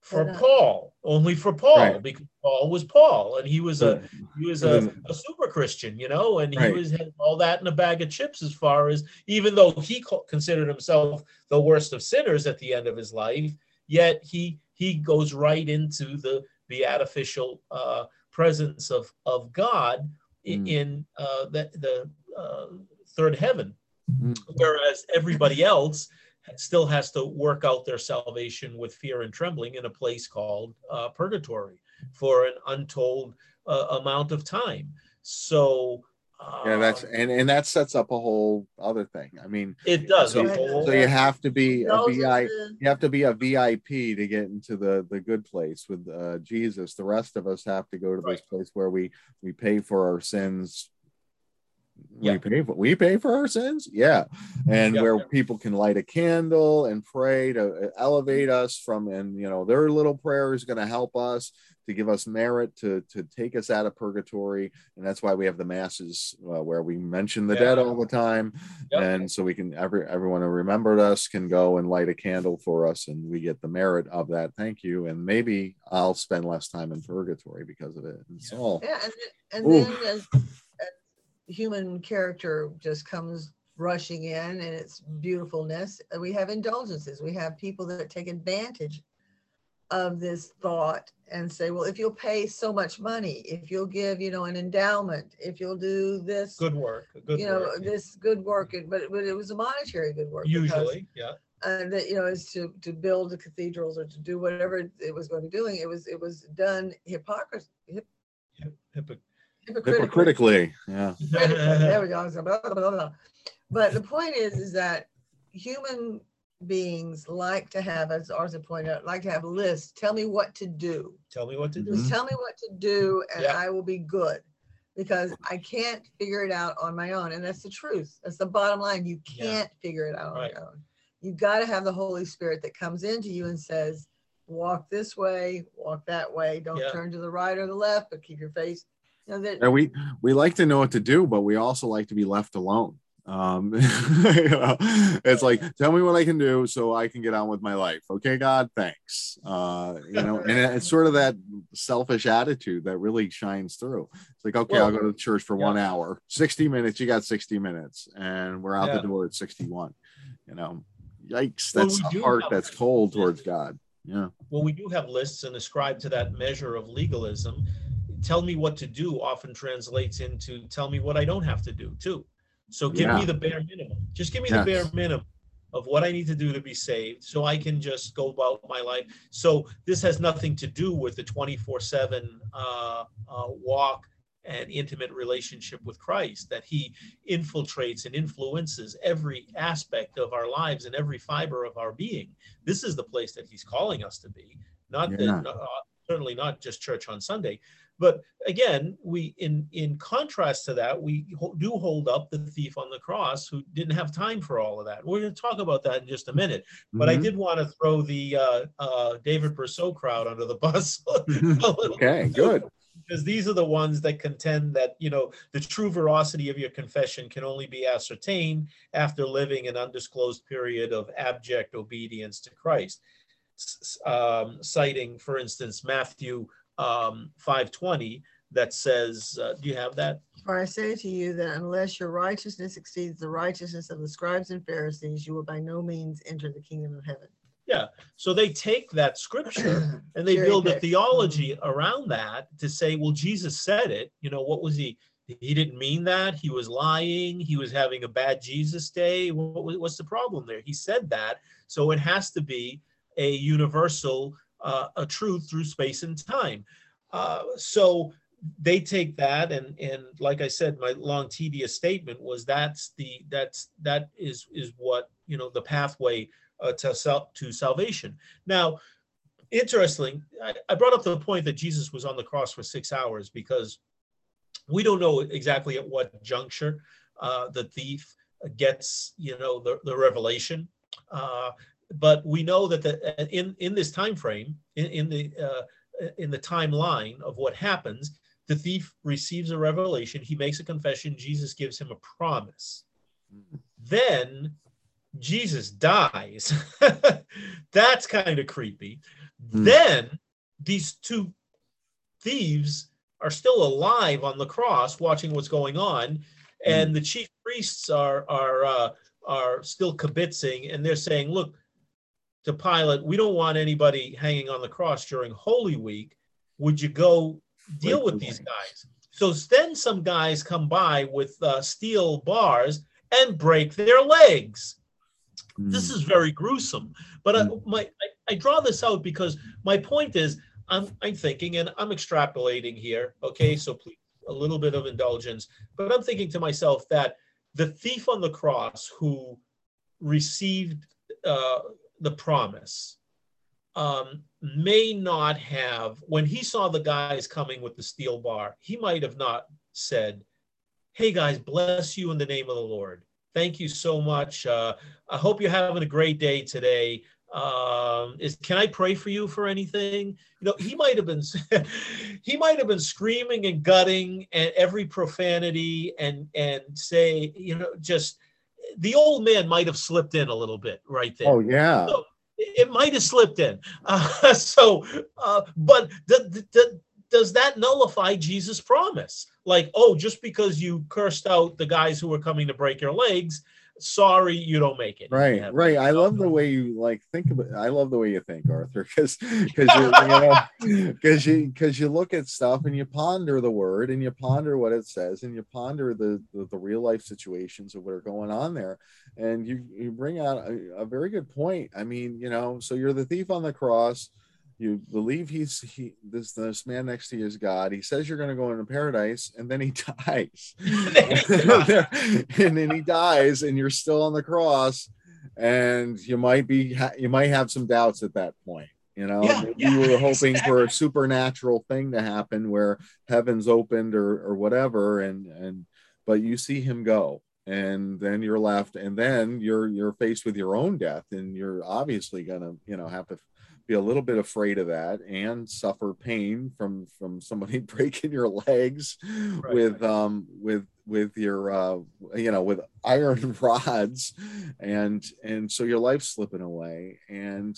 for And, uh, Paul, only for Paul, Right. because Paul was Paul, and he was a he was a, a super Christian, you know, and he Right. was had all that in a bag of chips. As far as even though he considered himself the worst of sinners at the end of his life, yet he he goes right into the beatificial uh, presence of of God Mm. in uh, the the uh, third heaven, Mm. whereas everybody else still has to work out their salvation with fear and trembling in a place called uh, purgatory for an untold uh, amount of time. So Yeah, that's and and that sets up a whole other thing. I mean, it does. so- a whole- so you have to be a Those VI, you have to be a VIP to get into the the good place with uh, Jesus. The rest of us have to go to this place where we we pay for our sins. Yeah. We pay for we pay for our sins, yeah, and Yeah. where people can light a candle and pray to uh, elevate us from, and you know their little prayer is going to help us to give us merit to to take us out of purgatory, and that's why we have the masses uh, where we mention the dead all the time, Yep. and so we can every everyone who remembered us can go and light a candle for us and we get the merit of that. Thank you. And maybe i'll spend less time in purgatory because of it. It's Yeah. all Yeah, and, then- and then as, as human character just comes rushing in and its beautifulness, uh, we have indulgences. We have people that take advantage of this thought and say, well, if you'll pay so much money, if you'll give, you know, an endowment, if you'll do this, good work. Good you know, work. this good work, but, but it was a monetary good work. Usually, yeah. and that you know is to to build the cathedrals or to do whatever it was going to be doing it was it was done hypocrisy hip, Hypoc- hypocritically. hypocritically yeah there we go blah, blah, blah, but the point is is that human beings like to have as Arthur pointed out like to have lists tell me what to do Tell me what to do. just tell me what to do and Yeah. I will be good because I can't figure it out on my own. And that's the truth. That's the bottom line. You can't figure it out on Right. your own. You've got to have the Holy Spirit that comes into you and says, walk this way, walk that way. Don't Yeah. turn to the right or the left, but keep your face. You know, that and we we like to know what to do but we also like to be left alone. Um you know, it's like tell me what i can do so i can get on with my life. Okay god thanks. Uh you know and it's sort of that selfish attitude that really shines through. It's like okay i'll go to church for yeah. one hour. 60 minutes you got 60 minutes and we're out Yeah. the door at 61 you know. Yikes Well, that's we a heart have- that's cold towards god. Yeah. Well, we do have lists and ascribe to that measure of legalism. Tell me what to do often translates into tell me what I don't have to do too. So give Yeah. me the bare minimum. Just give me Yes. the bare minimum of what I need to do to be saved so I can just go about my life. So this has nothing to do with the 24 7 uh, uh, walk and intimate relationship with Christ, that he infiltrates and influences every aspect of our lives and every fiber of our being. This is the place that he's calling us to be, not Yeah. that, uh, certainly not just church on Sunday. But again, we in in contrast to that, we do hold up the thief on the cross who didn't have time for all of that. We're going to talk about that in just a minute. But I Mhm. did want to throw the uh, uh, David Brousseau crowd under the bus a little okay good because these are the ones that contend that you know the true veracity of your confession can only be ascertained after living an undisclosed period of abject obedience to Christ. Um, citing, for instance, Matthew um, 5:20 that says, uh, "Do you have that?" For I say to you that unless your righteousness exceeds the righteousness of the scribes and Pharisees, you will by no means enter the kingdom of heaven. Yeah. So they take that scripture and they build a theology around that to say, well, Jesus said it. You know, what was he? He didn't mean that. He was lying. He was having a bad Jesus day. What, was- what's the problem there? He said that. So it has to be a universal, uh, a truth through space and time. Uh, so they take that and and like I said, my long tedious statement was that's the that's that is is what you know the pathway uh, to sal- to salvation. Now, interesting, I, I brought up the point that Jesus was on the cross for six hours because we don't know exactly at what juncture uh, the thief gets, you know, the, the revelation. Uh, but we know that the, in in this time frame, in, in the uh, in the timeline of what happens, the thief receives a revelation. He makes a confession. Jesus gives him a promise. Then Jesus dies. That's kind of creepy. Hmm. Then these two thieves are still alive on the cross, watching what's going on, and the chief priests are are uh, are still kibitzing, and they're saying, "Look, to Pilate, we don't want anybody hanging on the cross during Holy Week. Would you go deal with these guys?" So then some guys come by with uh, steel bars and break their legs this is very gruesome but I, my I, I draw this out because my point is i'm i'm thinking and i'm extrapolating here okay so please a little bit of indulgence. But I'm thinking to myself that the thief on the cross who received uh, the promise um, may not have, when he saw the guys coming with the steel bar, he might have not said, Hey guys, bless you in the name of the Lord. Thank you so much. Uh, I hope you're having a great day today. Um, is can I pray for you for anything? You know, he might have been he might have been screaming and gutting and every profanity and and say, you know, just the old man might have slipped in a little bit right there. Oh yeah. So it might have slipped in. Uh, so, uh, but the, the, does that nullify Jesus' promise? Like, oh, just because you cursed out the guys who were coming to break your legs, sorry, you don't make it. Right, Yeah. right. I love the um, way you like think about. I love the way you think, Arthur, because because you, you know because you because you look at stuff and you ponder the word and you ponder what it says and you ponder the the, the real life situations of what are going on there, and you you bring out a, a very good point. I mean, you know, so you're the thief on the cross. You believe he's he this this man next to you is God. He says you're going to go into paradise, and then he dies. and then he dies and you're still on the cross and you might be ha- you might have some doubts at that point you know Yeah, Maybe yeah, you were hoping for a supernatural thing to happen where heaven's opened or or whatever and and but you see him go and then you're left and then you're you're faced with your own death and you're obviously gonna you know have to be a little bit afraid of that and suffer pain from from somebody breaking your legs Right, with um with with your uh you know with iron rods. And and so your life's slipping away and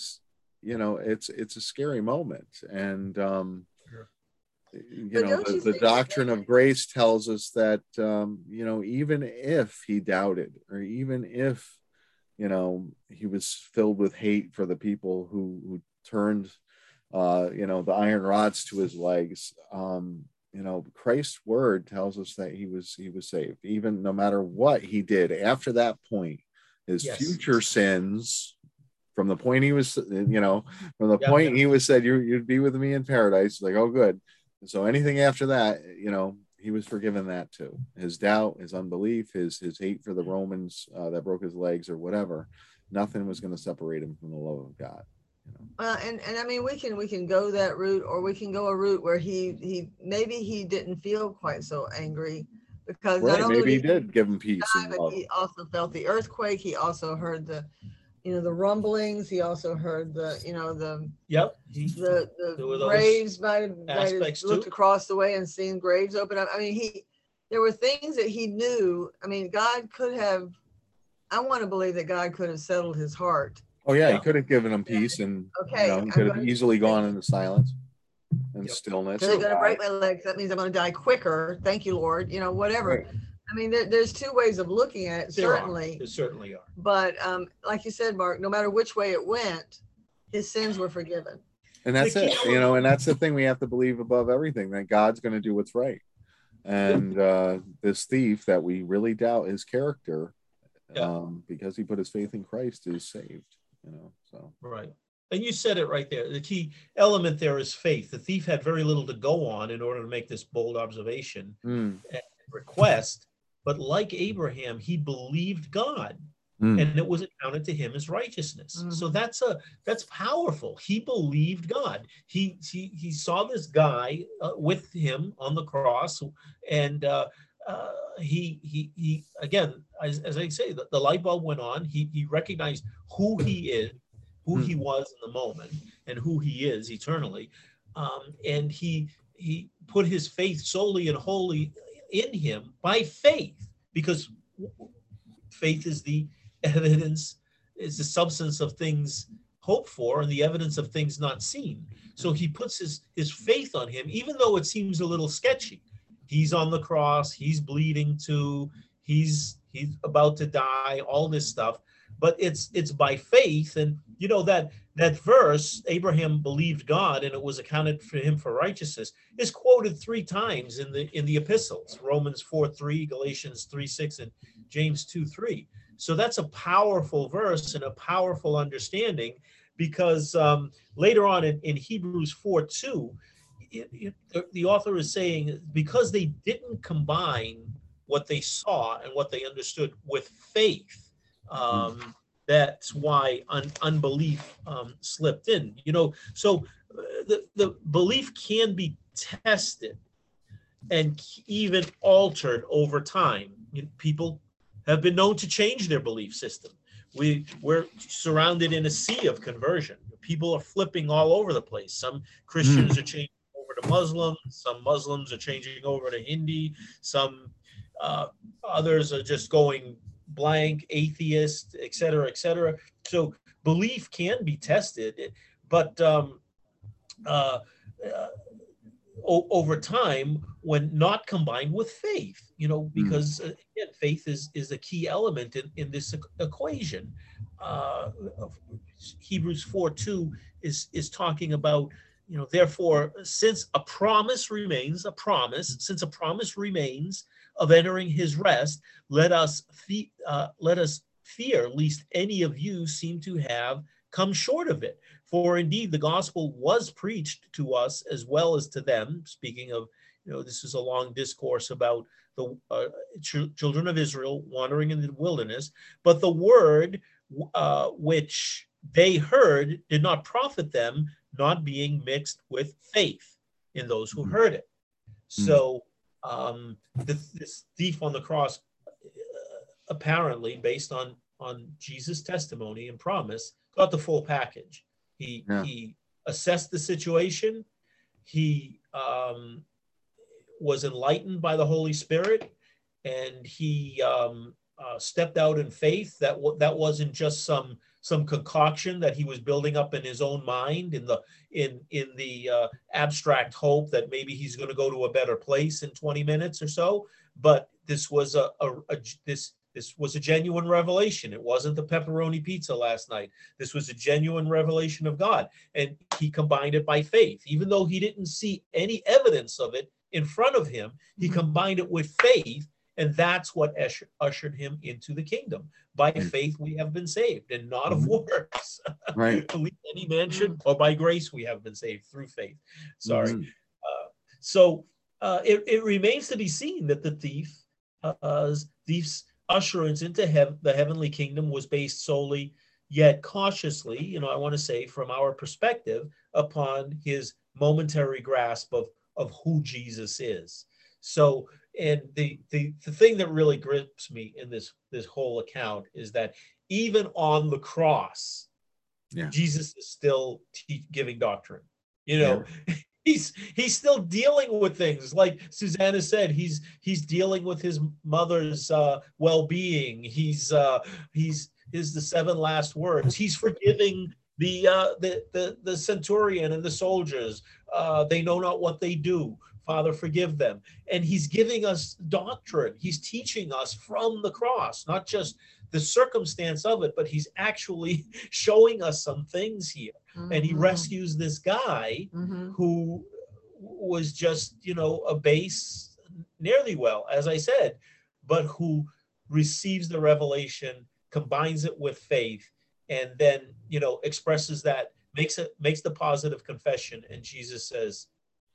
you know it's it's a scary moment. And um Sure. you But know the, you the doctrine of grace tells us that um you know even if he doubted or even if you know he was filled with hate for the people who who turned uh you know the iron rods to his legs. Um you know christ's word tells us that he was he was saved even no matter what he did after that point. His Yes. future sins from the point he was you know from the Yeah, point yeah. he was said you, you'd be with me in paradise. Like oh good. So anything after that you know he was forgiven that too. His doubt his unbelief his his hate for the romans uh, that broke his legs or whatever nothing was going to separate him from the love of god Well, and and I mean, we can we can go that route, or we can go a route where he he maybe he didn't feel quite so angry because not right only maybe he did did give him peace die, and but love he also felt the earthquake. He also heard the, you know, the rumblings. He also heard the, you know, the Yep. He, the the graves might have, might have looked too. across the way and seen graves open up. I mean, he there were things that he knew. I mean, God could have. I want to believe that God could have settled his heart. Oh yeah, Yeah. he could have given him peace and Okay, you know, he I'm could have going to easily say- gone into silence and Yep. stillness They're going to break my legs. That means I'm going to die quicker. Thank you, Lord. You know, whatever. Right. I mean, there, there's two ways of looking at it, there are. certainly. There certainly are. But um, like you said, Mark, no matter which way it went, his sins were forgiven. and that's it you know and that's the thing we have to believe above everything that god's going to do what's right and uh this thief that we really doubt his character Yeah. um because he put his faith in christ is saved you know so Right. And you said it right there. The key element there is faith. The thief had very little to go on in order to make this bold observation mm, request. But like Abraham, he believed God mm, and it was accounted to him as righteousness. So that's a that's powerful. He believed God. He he he saw this guy uh, with him on the cross, and uh, uh, he he he again, as, as I say, the, the light bulb went on. He he recognized who he is, who Hmm. he was in the moment, and who he is eternally, um, and he he put his faith solely and wholly in him by faith, because faith is the evidence is the substance of things hoped for and the evidence of things not seen so he puts his his faith on him even though it seems a little sketchy he's on the cross. He's bleeding too. He's he's about to die all this stuff. But it's it's by faith. And you know that that verse abraham believed god and it was accounted for him for righteousness is quoted three times in the in the epistles romans 4 3 galatians 3 6 and james 2 3 so that's a powerful verse and a powerful understanding because um, later on in, in Hebrews 4 2, it- it- the- the author is saying because they didn't combine what they saw and what they understood with faith, um, that's why un- unbelief um, slipped in. You know, so uh, the the belief can be tested and even altered over time. You know, people have been known to change their belief system. We we're surrounded in a sea of conversion. People are flipping all over the place. Some Christians are changing to Muslim. Some Muslims are changing over to Hindi. Some uh, others are just going blank, atheist, et cetera, et cetera. So belief can be tested, but um, uh, uh, o- over time, when not combined with faith, you know, because uh, again, faith is is a key element in in this equation. Uh, Hebrews four two is is talking about you know therefore since a promise remains a promise since a promise remains of entering his rest let us fe- uh, let us fear lest any of you seem to have come short of it. For indeed the gospel was preached to us as well as to them. Speaking of you know this is a long discourse about the uh, chil- children of israel wandering in the wilderness but the word uh, which they heard did not profit them not being mixed with faith in those who Mhm. heard it Mm. so um this, this thief on the cross uh, apparently based on on jesus testimony and promise got the full package he Yeah. he assessed the situation he um was enlightened by the holy spirit and he um uh, stepped out in faith that w- that wasn't just some some concoction that he was building up in his own mind in the in in the uh, abstract hope that maybe he's going to go to a better place in 20 minutes or so. But this was a, a, a this this was a genuine revelation. It wasn't the pepperoni pizza last night. This was a genuine revelation of god. And he combined it by faith. Even though he didn't see any evidence of it in front of him he combined it with faith and that's what usher- ushered him into the kingdom by Mm. faith we have been saved and not of Mhm. works Right. believe any man should or by grace we have been saved through faith sorry Mhm. so uh, it, it remains to be seen that the thief, uh, uh, thief's usherance into heaven, the heavenly kingdom was based solely, yet cautiously, you know, I want to say from our perspective, upon his momentary grasp of of who Jesus is. So, and the the the thing that really grips me in this this whole account is that even on the cross, Yeah. Jesus is still te- giving doctrine. You know, he's he's still dealing with things like Suzanna said. He's he's dealing with his mother's uh, well-being. He's uh, he's is the seven last words. He's forgiving the uh, the the the centurion and the soldiers. Uh, they know not what they do. Father, forgive them. And he's giving us doctrine. He's teaching us from the cross, not just the circumstance of it, but he's actually showing us some things here. And he Mhm. rescues this guy Mhm. who was just, you know, a base nearly well, as I said, but who receives the revelation, combines it with faith, and then, you know, expresses that, makes it makes the positive confession, and Jesus says,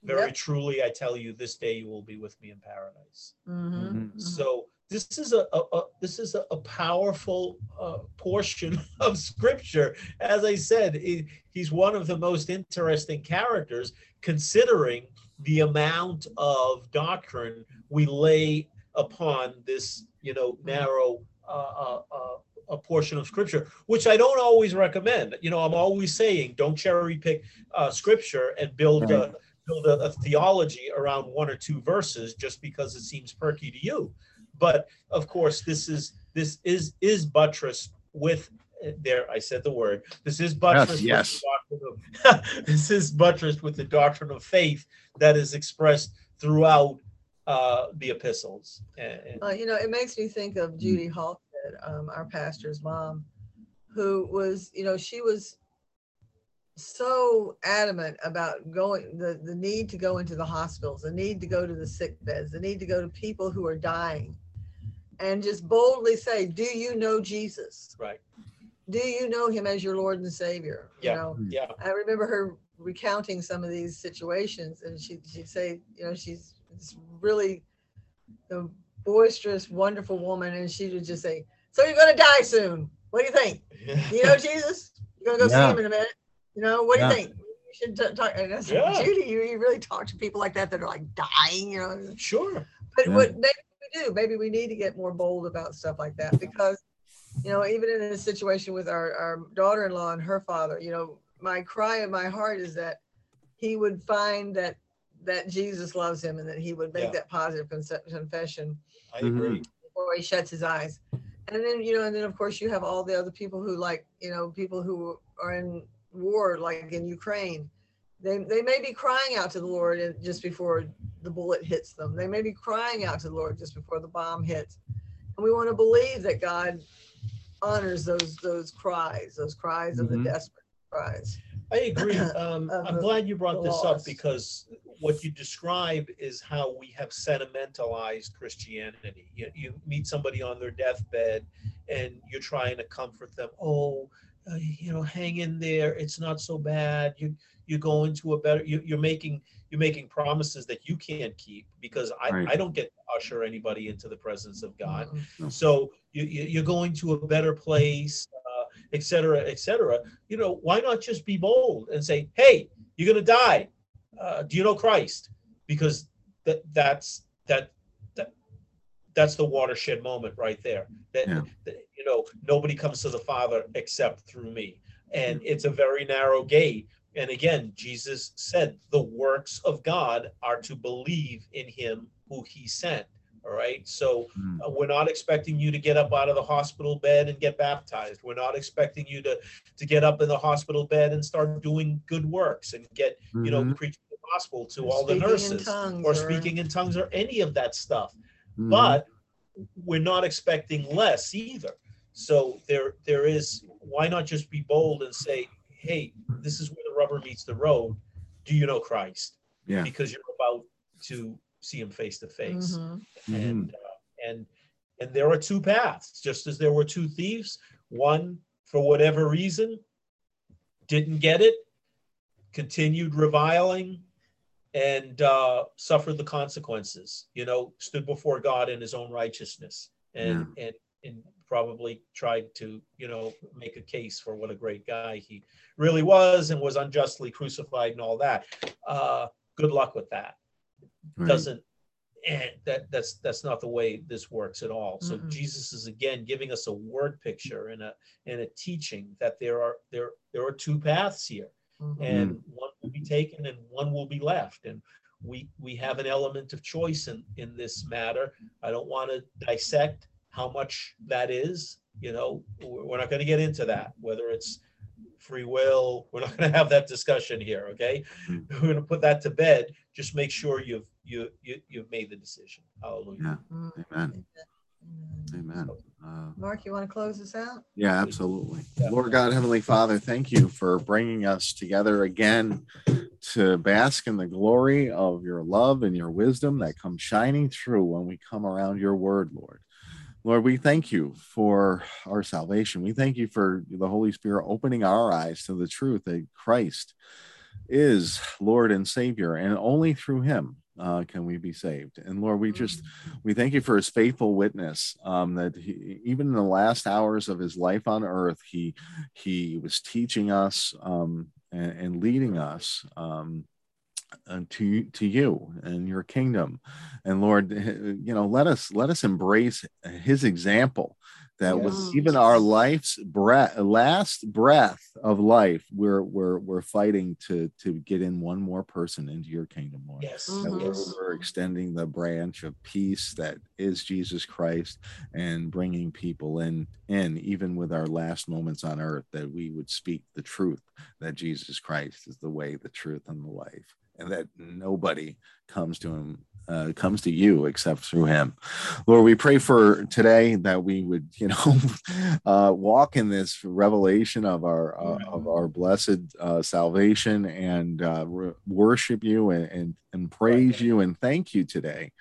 Very Yep. truly, I tell you, this day you will be with me in paradise. Mhm. Mhm. Mhm. So this is a, a, a- this is a, a powerful uh, portion of scripture. As I said, he- he's one of the most interesting characters, considering the amount of doctrine we lay upon this, you know, narrow uh, uh, uh, a portion of scripture, which I don't always recommend. You know, I'm always saying don't cherry pick uh, scripture and build a, build a, a theology around one or two verses just because it seems perky to you. But of course, this is this is is buttressed with uh, there. I said the word. This is buttressed. yes. With the doctrine of, this is buttressed with the doctrine of faith that is expressed throughout uh, the epistles. And, and- Uh, you know, it makes me think of Judy Halstead, um, our pastor's mom, who was, you know, she was so adamant about going the, the need to go into the hospitals, the need to go to the sick beds, the need to go to people who are dying and just boldly say, Do you know Jesus? right. Do you know him as your Lord and Savior? Yeah. You know, hmm. Yeah. I remember her recounting some of these situations, and she she'd say, you know, she's this really a boisterous, wonderful woman, and she would just say, "So you're gonna die soon? What do you think? You know, Jesus, you're gonna go Yeah. see him in a minute. You know, what do Yeah. you think? You should talk." And I said, Yeah. Judy, you, you really talk to people like that that are like dying, you know. Sure. But Yeah. what maybe we do, maybe we need to get more bold about stuff like that because, you know, even in a situation with our, our daughter-in-law and her father, you know, my cry in my heart is that he would find that that Jesus loves him and that he would make Yeah. that positive conce- confession I agree. Mm-hmm. before he shuts his eyes. And then, you know, and then of course you have all the other people who like, you know, people who are in war, like in Ukraine. They, they may be crying out to the Lord just before the bullet hits them. They may be crying out to the Lord just before the bomb hits. And we want to believe that God honors those those cries, those cries of Mhm. the desperate cries. I agree. Um, I'm the- glad you brought this up because what you describe is how we have sentimentalized Christianity. You, you meet somebody on their deathbed and you're trying to comfort them. Oh, uh, you know, hang in there. It's not so bad. You you go into a better. You, you're making you're making promises that you can't keep because I, Right. I don't get to usher anybody into the presence of God. No. So you, you, you're going to a better place, uh, et cetera, et cetera. You know, why not just be bold and say, hey, you're going to die. Uh, do you know Christ? Because that that's that that that's the watershed moment right there. That, Yeah. that, you know nobody comes to the Father except through me, and it's a very narrow gate. And again, Jesus said, "The works of God are to believe in Him who He sent." All right, so Mm. uh, we're not expecting you to get up out of the hospital bed and get baptized. We're not expecting you to to get up in the hospital bed and start doing good works and get you know Mhm. preaching the gospel to Or all the nurses tongues or speaking in tongues or any of that stuff Mhm. but we're not expecting less either so there there is why not just be bold and say hey this is where the rubber meets the road do you know christ Yeah. because you're about to see him face to face Mhm. Mhm. and uh, and and there are two paths just as there were two thieves one for whatever reason didn't get it continued reviling and uh, suffered the consequences you know stood before god in his own righteousness and and and probably tried to you know make a case for what a great guy he really was and was unjustly crucified and all that uh, good luck with that Right. doesn't and that that's that's not the way this works at all so Mm-mm. jesus is again giving us a word picture and a and a teaching that there are there there are two paths here Mhm. and one will be taken and one will be left and we we have an element of choice in in this matter i don't want to dissect how much that is you know we're we're not going to get into that whether it's free will we're not going to have that discussion here okay Mm. we're going to put that to bed just make sure you've you, you you've made the decision hallelujah Yeah. Amen. Amen. Amen. Uh, Mark, you want to close us out? Yeah, absolutely. Yeah. Lord God, Heavenly Father, thank you for bringing us together again to bask in the glory of your love and your wisdom that comes shining through when we come around your word, Lord. Lord, we thank you for our salvation. We thank you for the Holy Spirit opening our eyes to the truth that Christ is Lord and Savior, and only through him uh, can we be saved. And Lord, we just we thank you for his faithful witness um, that he, even in the last hours of his life on earth he he was teaching us um, and, and leading us um, Uh, to to you and your kingdom. And lord you know let us let us embrace uh, his example that with Yes. even our life's breath last breath of life we're we're we're fighting to to get in one more person into your kingdom lord. Yes. That we're, yes we're extending the branch of peace that is Jesus Christ and bringing people in in even with our last moments on earth that we would speak the truth that Jesus Christ is the way the truth and the life and that nobody comes to him uh, comes to you except through him. Lord we pray for today that we would you know uh, walk in this revelation of our uh, of our blessed uh, salvation and uh, re- worship you and, and and praise you and thank you today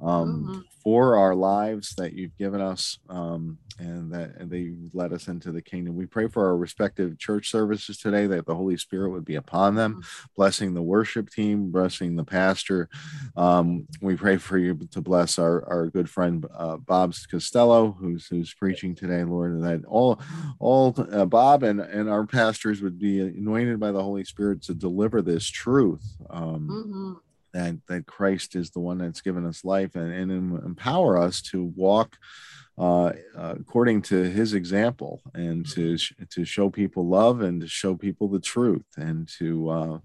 um, Mhm. for our lives that you've given us um, and that and they led us into the kingdom. We pray for our respective church services today that the Holy Spirit would be upon them, blessing the worship team, blessing the pastor. Um, we pray for you to bless our, our good friend uh, Bob Costello, who's who's preaching today, Lord, and that all all uh, Bob and and our pastors would be anointed by the Holy Spirit to deliver this truth. Um, Mhm. That that Christ is the one that's given us life and, and empower us to walk uh, uh, according to His example and to to show people love and to show people the truth and to uh,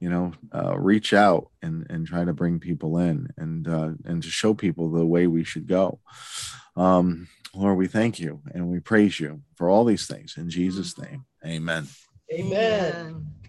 you know uh, reach out and and try to bring people in and uh, and to show people the way we should go. Um, Lord, we thank you and we praise you for all these things in Jesus' name. Amen. Amen. Amen.